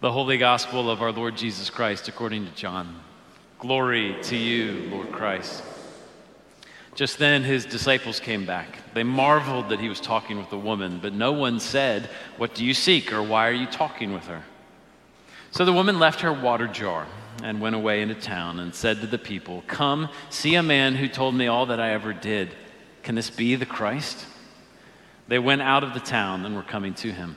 The Holy Gospel of our Lord Jesus Christ according to John. Glory to you, Lord Christ. Just then his disciples came back. They marveled that he was talking with a woman, but no one said, What do you seek, or why are you talking with her? So the woman left her water jar and went away into town and said to the people, Come, see a man who told me all that I ever did. Can this be the Christ? They went out of the town and were coming to him.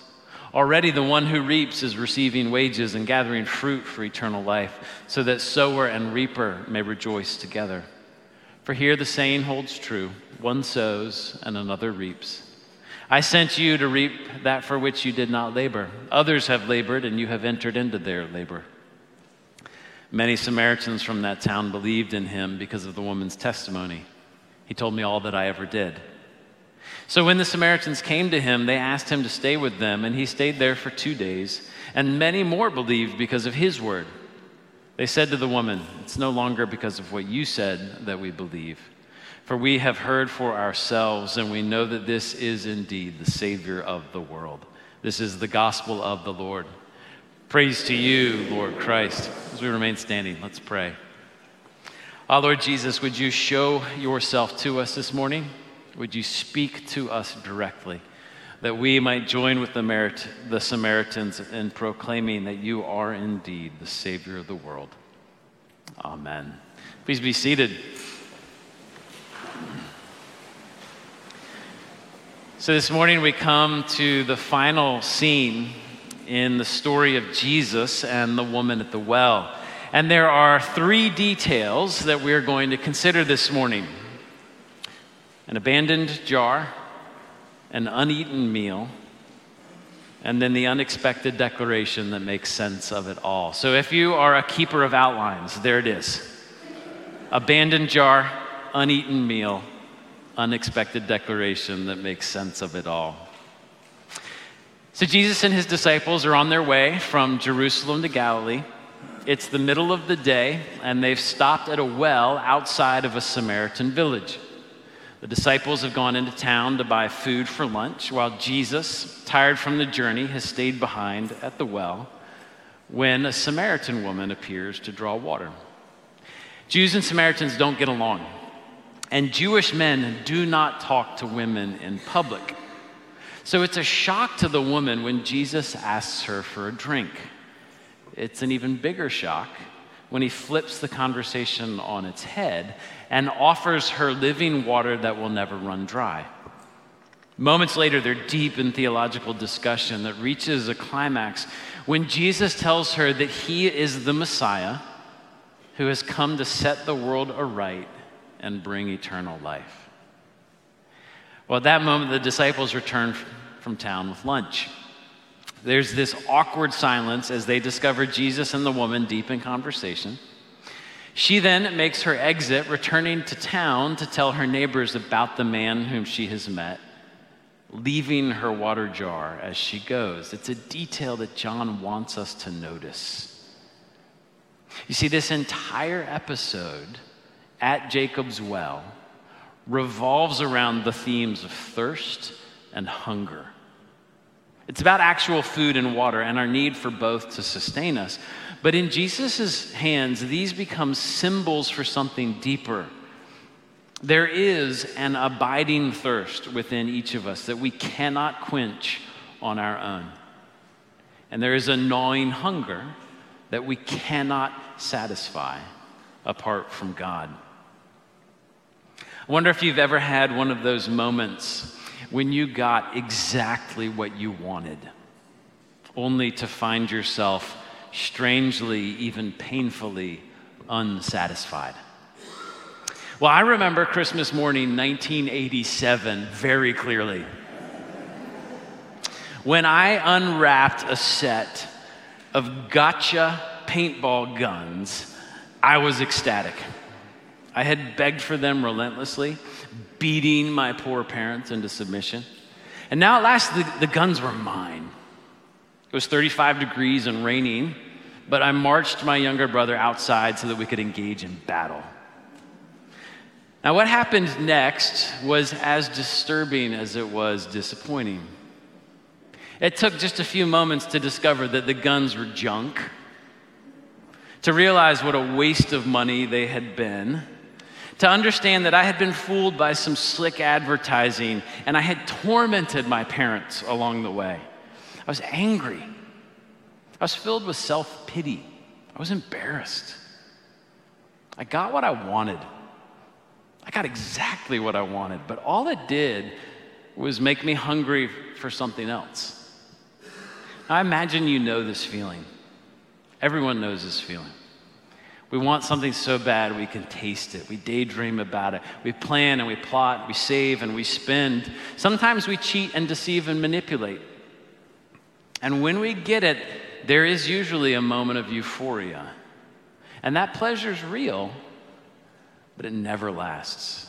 Already the one who reaps is receiving wages and gathering fruit for eternal life, so that sower and reaper may rejoice together. For here the saying holds true one sows and another reaps. I sent you to reap that for which you did not labor. Others have labored, and you have entered into their labor. Many Samaritans from that town believed in him because of the woman's testimony. He told me all that I ever did. So when the Samaritans came to him, they asked him to stay with them, and he stayed there for two days. And many more believed because of his word. They said to the woman, It's no longer because of what you said that we believe. For we have heard for ourselves, and we know that this is indeed the Savior of the world. This is the gospel of the Lord. Praise to you, Lord Christ. As we remain standing, let's pray. Our Lord Jesus, would you show yourself to us this morning? Would you speak to us directly that we might join with the, Merit, the Samaritans in proclaiming that you are indeed the Savior of the world? Amen. Please be seated. So, this morning we come to the final scene in the story of Jesus and the woman at the well. And there are three details that we're going to consider this morning an abandoned jar, an uneaten meal, and then the unexpected declaration that makes sense of it all. So if you are a keeper of outlines, there it is abandoned jar, uneaten meal, unexpected declaration that makes sense of it all. So Jesus and his disciples are on their way from Jerusalem to Galilee. It's the middle of the day, and they've stopped at a well outside of a Samaritan village. The disciples have gone into town to buy food for lunch, while Jesus, tired from the journey, has stayed behind at the well when a Samaritan woman appears to draw water. Jews and Samaritans don't get along, and Jewish men do not talk to women in public. So it's a shock to the woman when Jesus asks her for a drink. It's an even bigger shock when he flips the conversation on its head and offers her living water that will never run dry. Moments later, they're deep in theological discussion that reaches a climax when Jesus tells her that he is the Messiah who has come to set the world aright and bring eternal life. Well, at that moment, the disciples return from town with lunch. There's this awkward silence as they discover Jesus and the woman deep in conversation. She then makes her exit, returning to town to tell her neighbors about the man whom she has met, leaving her water jar as she goes. It's a detail that John wants us to notice. You see, this entire episode at Jacob's well revolves around the themes of thirst and hunger. It's about actual food and water and our need for both to sustain us. But in Jesus' hands, these become symbols for something deeper. There is an abiding thirst within each of us that we cannot quench on our own. And there is a gnawing hunger that we cannot satisfy apart from God. I wonder if you've ever had one of those moments when you got exactly what you wanted, only to find yourself strangely, even painfully unsatisfied. Well, I remember Christmas morning 1987 very clearly. When I unwrapped a set of gotcha paintball guns I was ecstatic. I had begged for them relentlessly, beating my poor parents into submission. And now at last, the, the guns were mine. It was 35 degrees and raining, but I marched my younger brother outside so that we could engage in battle. Now, what happened next was as disturbing as it was disappointing. It took just a few moments to discover that the guns were junk, to realize what a waste of money they had been, to understand that I had been fooled by some slick advertising and I had tormented my parents along the way. I was angry. I was filled with self pity. I was embarrassed. I got what I wanted. I got exactly what I wanted, but all it did was make me hungry for something else. I imagine you know this feeling. Everyone knows this feeling. We want something so bad we can taste it. We daydream about it. We plan and we plot, we save and we spend. Sometimes we cheat and deceive and manipulate. And when we get it, there is usually a moment of euphoria. And that pleasure is real, but it never lasts.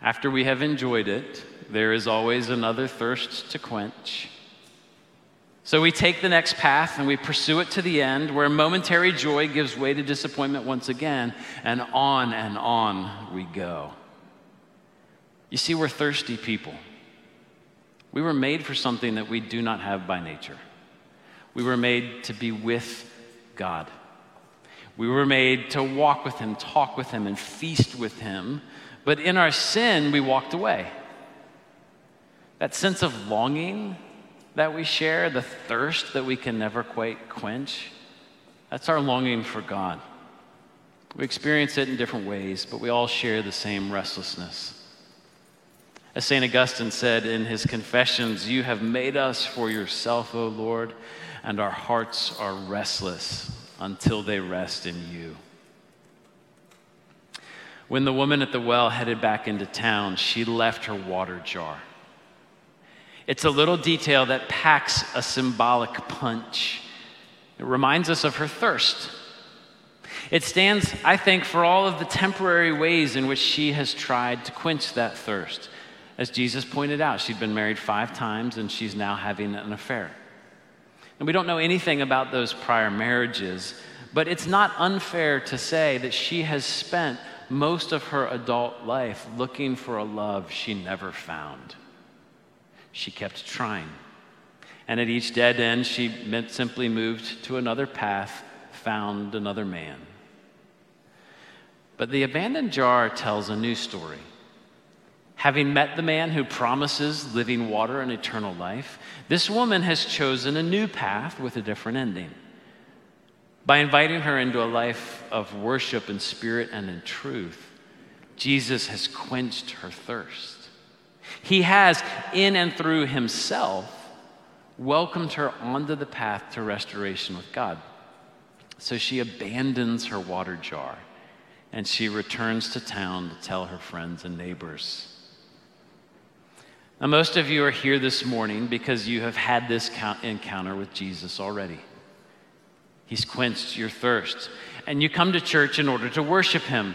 After we have enjoyed it, there is always another thirst to quench. So we take the next path and we pursue it to the end, where momentary joy gives way to disappointment once again, and on and on we go. You see, we're thirsty people. We were made for something that we do not have by nature. We were made to be with God. We were made to walk with Him, talk with Him, and feast with Him. But in our sin, we walked away. That sense of longing that we share, the thirst that we can never quite quench, that's our longing for God. We experience it in different ways, but we all share the same restlessness. As St. Augustine said in his Confessions, You have made us for yourself, O Lord, and our hearts are restless until they rest in you. When the woman at the well headed back into town, she left her water jar. It's a little detail that packs a symbolic punch. It reminds us of her thirst. It stands, I think, for all of the temporary ways in which she has tried to quench that thirst. As Jesus pointed out, she'd been married five times and she's now having an affair. And we don't know anything about those prior marriages, but it's not unfair to say that she has spent most of her adult life looking for a love she never found she kept trying. And at each dead end, she simply moved to another path, found another man. But the abandoned jar tells a new story. Having met the man who promises living water and eternal life, this woman has chosen a new path with a different ending. By inviting her into a life of worship in spirit and in truth, Jesus has quenched her thirst. He has, in and through himself, welcomed her onto the path to restoration with God. So she abandons her water jar and she returns to town to tell her friends and neighbors. Now, most of you are here this morning because you have had this encounter with Jesus already. He's quenched your thirst. And you come to church in order to worship Him.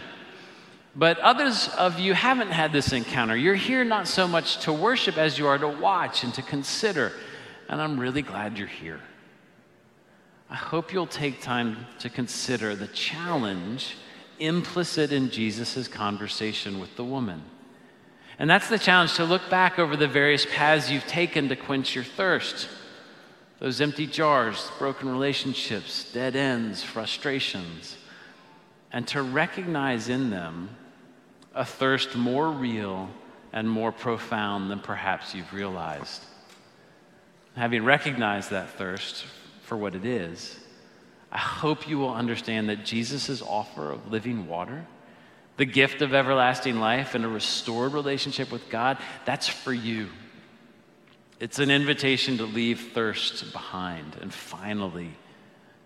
But others of you haven't had this encounter. You're here not so much to worship as you are to watch and to consider. And I'm really glad you're here. I hope you'll take time to consider the challenge implicit in Jesus' conversation with the woman. And that's the challenge to look back over the various paths you've taken to quench your thirst. Those empty jars, broken relationships, dead ends, frustrations, and to recognize in them a thirst more real and more profound than perhaps you've realized. Having recognized that thirst for what it is, I hope you will understand that Jesus' offer of living water, the gift of everlasting life, and a restored relationship with God, that's for you. It's an invitation to leave thirst behind and finally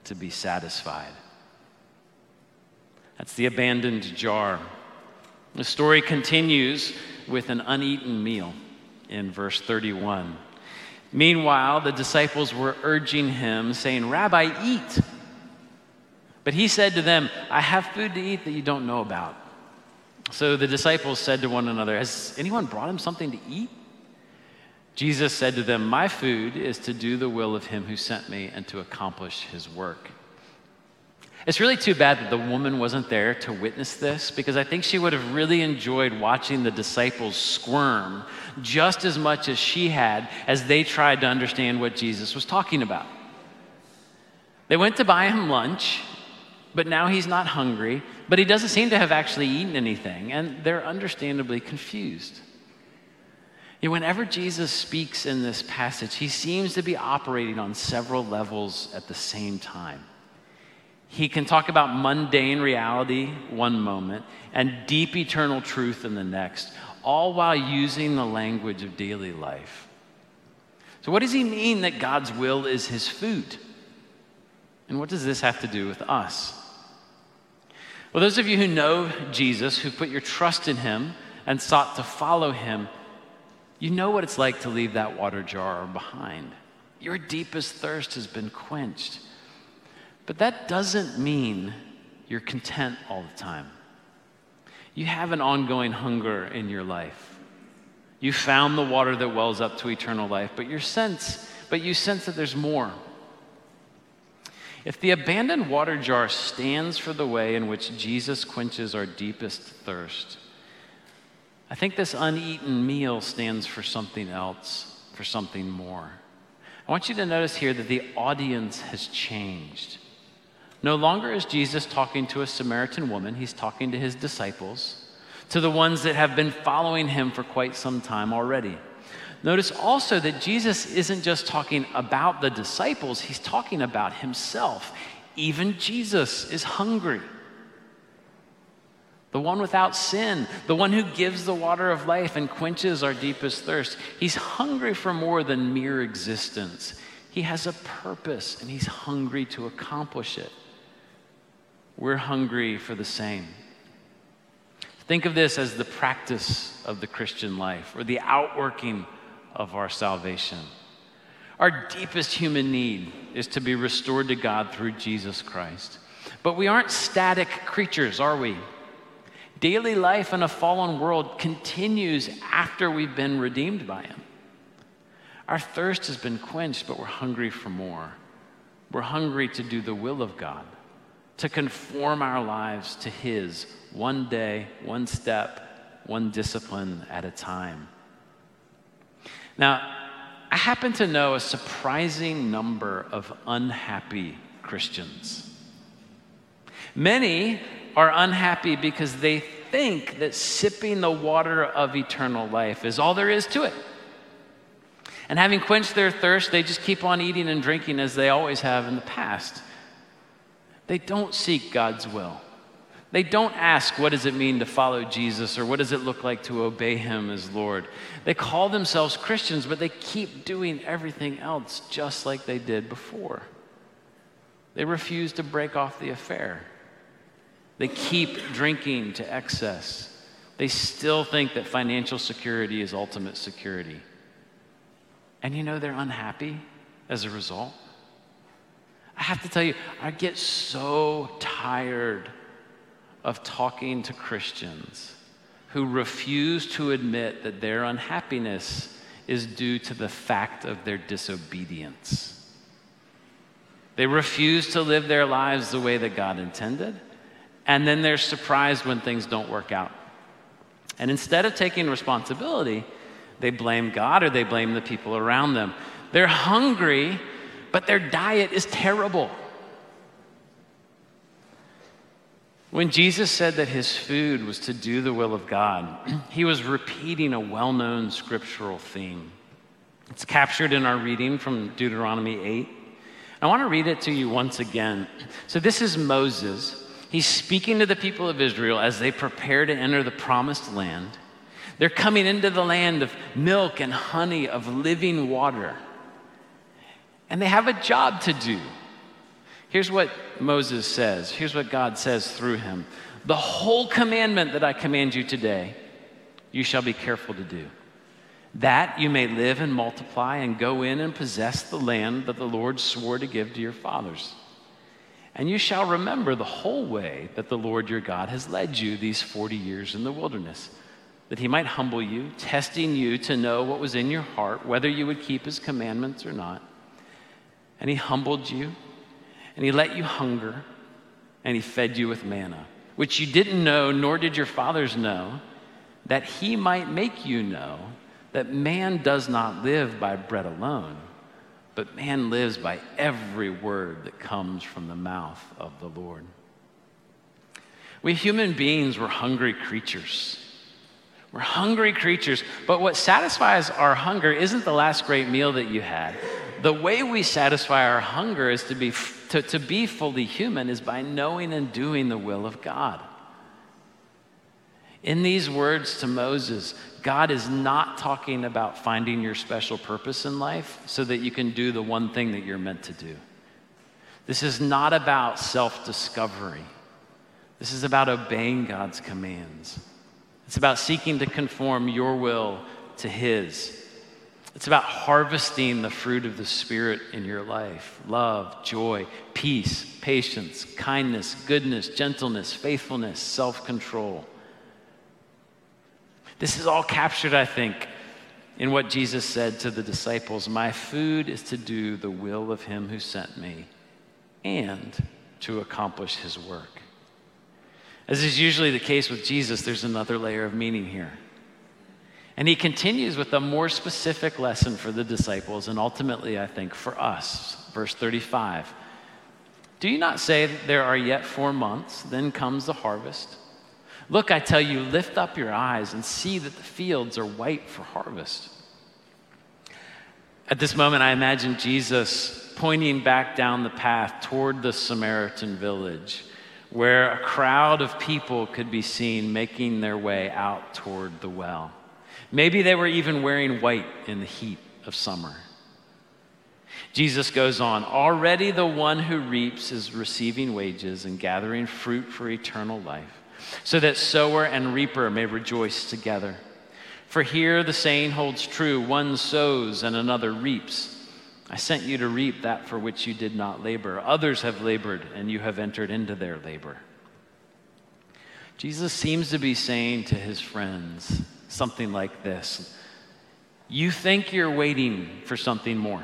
to be satisfied. That's the abandoned jar the story continues with an uneaten meal in verse 31. Meanwhile, the disciples were urging him, saying, Rabbi, eat. But he said to them, I have food to eat that you don't know about. So the disciples said to one another, Has anyone brought him something to eat? Jesus said to them, My food is to do the will of him who sent me and to accomplish his work. It's really too bad that the woman wasn't there to witness this because I think she would have really enjoyed watching the disciples squirm just as much as she had as they tried to understand what Jesus was talking about. They went to buy him lunch, but now he's not hungry, but he doesn't seem to have actually eaten anything, and they're understandably confused. You know, whenever Jesus speaks in this passage, he seems to be operating on several levels at the same time. He can talk about mundane reality one moment and deep eternal truth in the next, all while using the language of daily life. So, what does he mean that God's will is his food? And what does this have to do with us? Well, those of you who know Jesus, who put your trust in him and sought to follow him, you know what it's like to leave that water jar behind. Your deepest thirst has been quenched. But that doesn't mean you're content all the time. You have an ongoing hunger in your life. You found the water that wells up to eternal life, but you sense, but you sense that there's more. If the abandoned water jar stands for the way in which Jesus quenches our deepest thirst, I think this uneaten meal stands for something else, for something more. I want you to notice here that the audience has changed. No longer is Jesus talking to a Samaritan woman, he's talking to his disciples, to the ones that have been following him for quite some time already. Notice also that Jesus isn't just talking about the disciples, he's talking about himself. Even Jesus is hungry. The one without sin, the one who gives the water of life and quenches our deepest thirst. He's hungry for more than mere existence. He has a purpose and he's hungry to accomplish it we're hungry for the same. Think of this as the practice of the Christian life or the outworking of our salvation. Our deepest human need is to be restored to God through Jesus Christ. But we aren't static creatures, are we? Daily life in a fallen world continues after we've been redeemed by Him. Our thirst has been quenched, but we're hungry for more. We're hungry to do the will of God to conform our lives to His one day, one step, one discipline at a time. Now, I happen to know a surprising number of unhappy Christians. Many are unhappy because they think that sipping the water of eternal life is all there is to it. And having quenched their thirst, they just keep on eating and drinking as they always have in the past. They don't seek God's will. They don't ask, what does it mean to follow Jesus or what does it look like to obey him as Lord? They call themselves Christians, but they keep doing everything else just like they did before. They refuse to break off the affair. They keep drinking to excess. They still think that financial security is ultimate security. And you know they're unhappy as a result. I have to tell you, I get so tired of talking to Christians who refuse to admit that their unhappiness is due to the fact of their disobedience. They refuse to live their lives the way that God intended, and then they're surprised when things don't work out. And instead of taking responsibility, they blame God or they blame the people around them. They're hungry but their diet is terrible. When Jesus said that his food was to do the will of God, he was repeating a well known scriptural theme. It's captured in our reading from Deuteronomy 8. I want to read it to you once again. So, this is Moses. He's speaking to the people of Israel as they prepare to enter the promised land. They're coming into the land of milk and honey, of living water and they have a job to do. Here's what Moses says. Here's what God says through him The whole commandment that I command you today, you shall be careful to do. That you may live and multiply and go in and possess the land that the Lord swore to give to your fathers. And you shall remember the whole way that the Lord your God has led you these 40 years in the wilderness, that he might humble you, testing you to know what was in your heart, whether you would keep his commandments or not. And he humbled you, and he let you hunger, and he fed you with manna, which you didn't know, nor did your fathers know, that he might make you know that man does not live by bread alone but man lives by every word that comes from the mouth of the Lord. We human beings were hungry creatures. We're hungry creatures, but what satisfies our hunger isn't the last great meal that you had. The way we satisfy our hunger is to be, to, to be fully human is by knowing and doing the will of God. In these words to Moses, God is not talking about finding your special purpose in life so that you can do the one thing that you're meant to do. This is not about self discovery. This is about obeying God's commands. It's about seeking to conform your will to His. It's about harvesting the fruit of the Spirit in your life love, joy, peace, patience, kindness, goodness, gentleness, faithfulness, self control. This is all captured, I think, in what Jesus said to the disciples My food is to do the will of him who sent me and to accomplish his work. As is usually the case with Jesus, there's another layer of meaning here. And he continues with a more specific lesson for the disciples and ultimately, I think, for us. Verse 35 Do you not say that there are yet four months, then comes the harvest? Look, I tell you, lift up your eyes and see that the fields are white for harvest. At this moment, I imagine Jesus pointing back down the path toward the Samaritan village, where a crowd of people could be seen making their way out toward the well. Maybe they were even wearing white in the heat of summer. Jesus goes on, already the one who reaps is receiving wages and gathering fruit for eternal life so that sower and reaper may rejoice together. For here the saying holds true one sows and another reaps. I sent you to reap that for which you did not labor. Others have labored, and you have entered into their labor. Jesus seems to be saying to his friends something like this You think you're waiting for something more,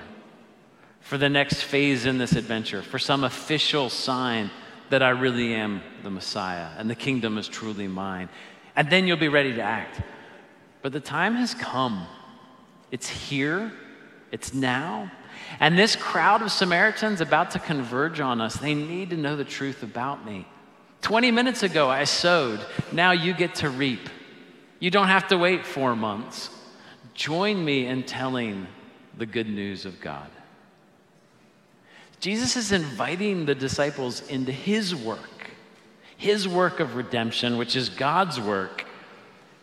for the next phase in this adventure, for some official sign that I really am the Messiah and the kingdom is truly mine. And then you'll be ready to act. But the time has come. It's here, it's now. And this crowd of Samaritans about to converge on us, they need to know the truth about me. 20 minutes ago, I sowed. Now you get to reap. You don't have to wait four months. Join me in telling the good news of God. Jesus is inviting the disciples into his work, his work of redemption, which is God's work,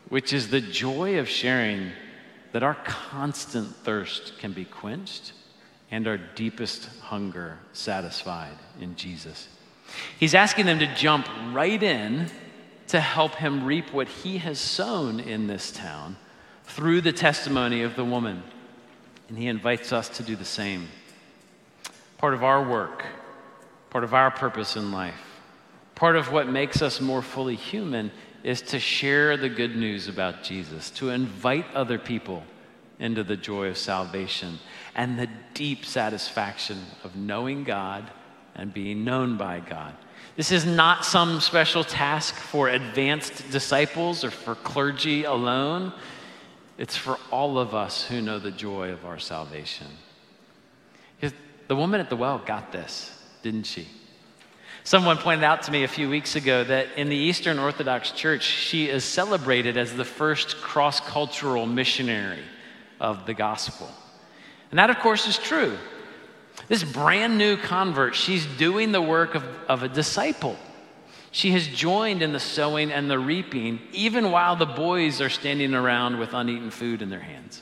which is the joy of sharing that our constant thirst can be quenched and our deepest hunger satisfied in Jesus. He's asking them to jump right in to help him reap what he has sown in this town through the testimony of the woman. And he invites us to do the same part of our work, part of our purpose in life, part of what makes us more fully human is to share the good news about Jesus, to invite other people into the joy of salvation and the deep satisfaction of knowing God and being known by God. This is not some special task for advanced disciples or for clergy alone. It's for all of us who know the joy of our salvation. The woman at the well got this, didn't she? Someone pointed out to me a few weeks ago that in the Eastern Orthodox Church, she is celebrated as the first cross cultural missionary of the gospel. And that, of course, is true. This brand new convert, she's doing the work of, of a disciple. She has joined in the sowing and the reaping, even while the boys are standing around with uneaten food in their hands.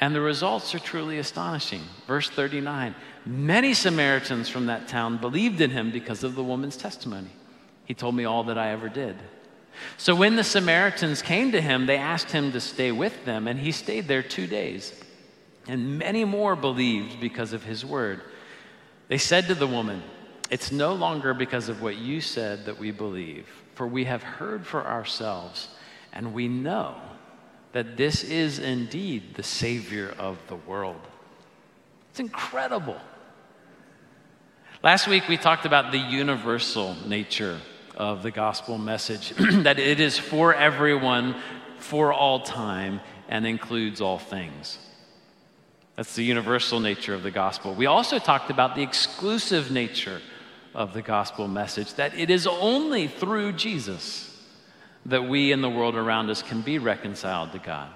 And the results are truly astonishing. Verse 39 Many Samaritans from that town believed in him because of the woman's testimony. He told me all that I ever did. So when the Samaritans came to him, they asked him to stay with them, and he stayed there two days. And many more believed because of his word. They said to the woman, It's no longer because of what you said that we believe, for we have heard for ourselves, and we know that this is indeed the Savior of the world. It's incredible. Last week we talked about the universal nature of the gospel message, that it is for everyone, for all time, and includes all things. That's the universal nature of the gospel. We also talked about the exclusive nature of the gospel message that it is only through Jesus that we and the world around us can be reconciled to God.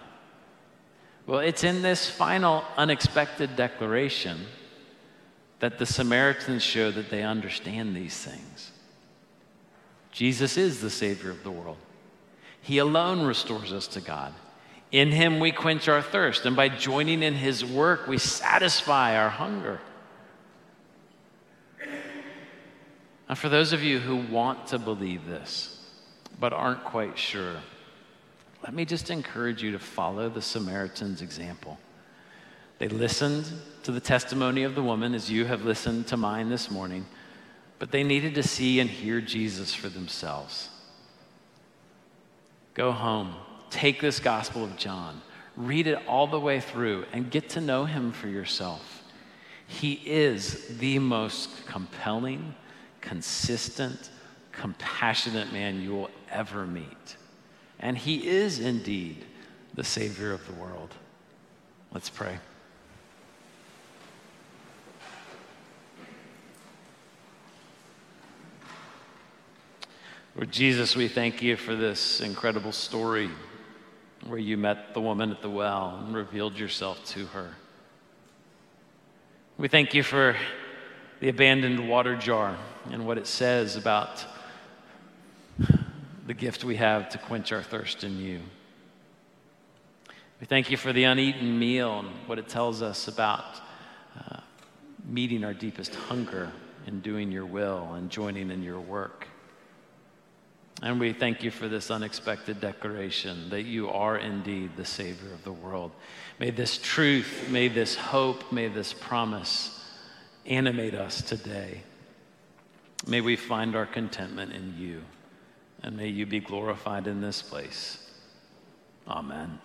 Well, it's in this final unexpected declaration that the Samaritans show that they understand these things. Jesus is the Savior of the world, He alone restores us to God. In Him we quench our thirst, and by joining in His work, we satisfy our hunger. Now, for those of you who want to believe this, but aren't quite sure, let me just encourage you to follow the Samaritan's example. They listened to the testimony of the woman as you have listened to mine this morning, but they needed to see and hear Jesus for themselves. Go home, take this Gospel of John, read it all the way through, and get to know him for yourself. He is the most compelling, consistent, compassionate man you will ever meet. And he is indeed the Savior of the world. Let's pray. Lord Jesus, we thank you for this incredible story where you met the woman at the well and revealed yourself to her. We thank you for the abandoned water jar and what it says about the gift we have to quench our thirst in you. We thank you for the uneaten meal and what it tells us about uh, meeting our deepest hunger in doing your will and joining in your work. And we thank you for this unexpected declaration that you are indeed the Savior of the world. May this truth, may this hope, may this promise animate us today. May we find our contentment in you and may you be glorified in this place. Amen.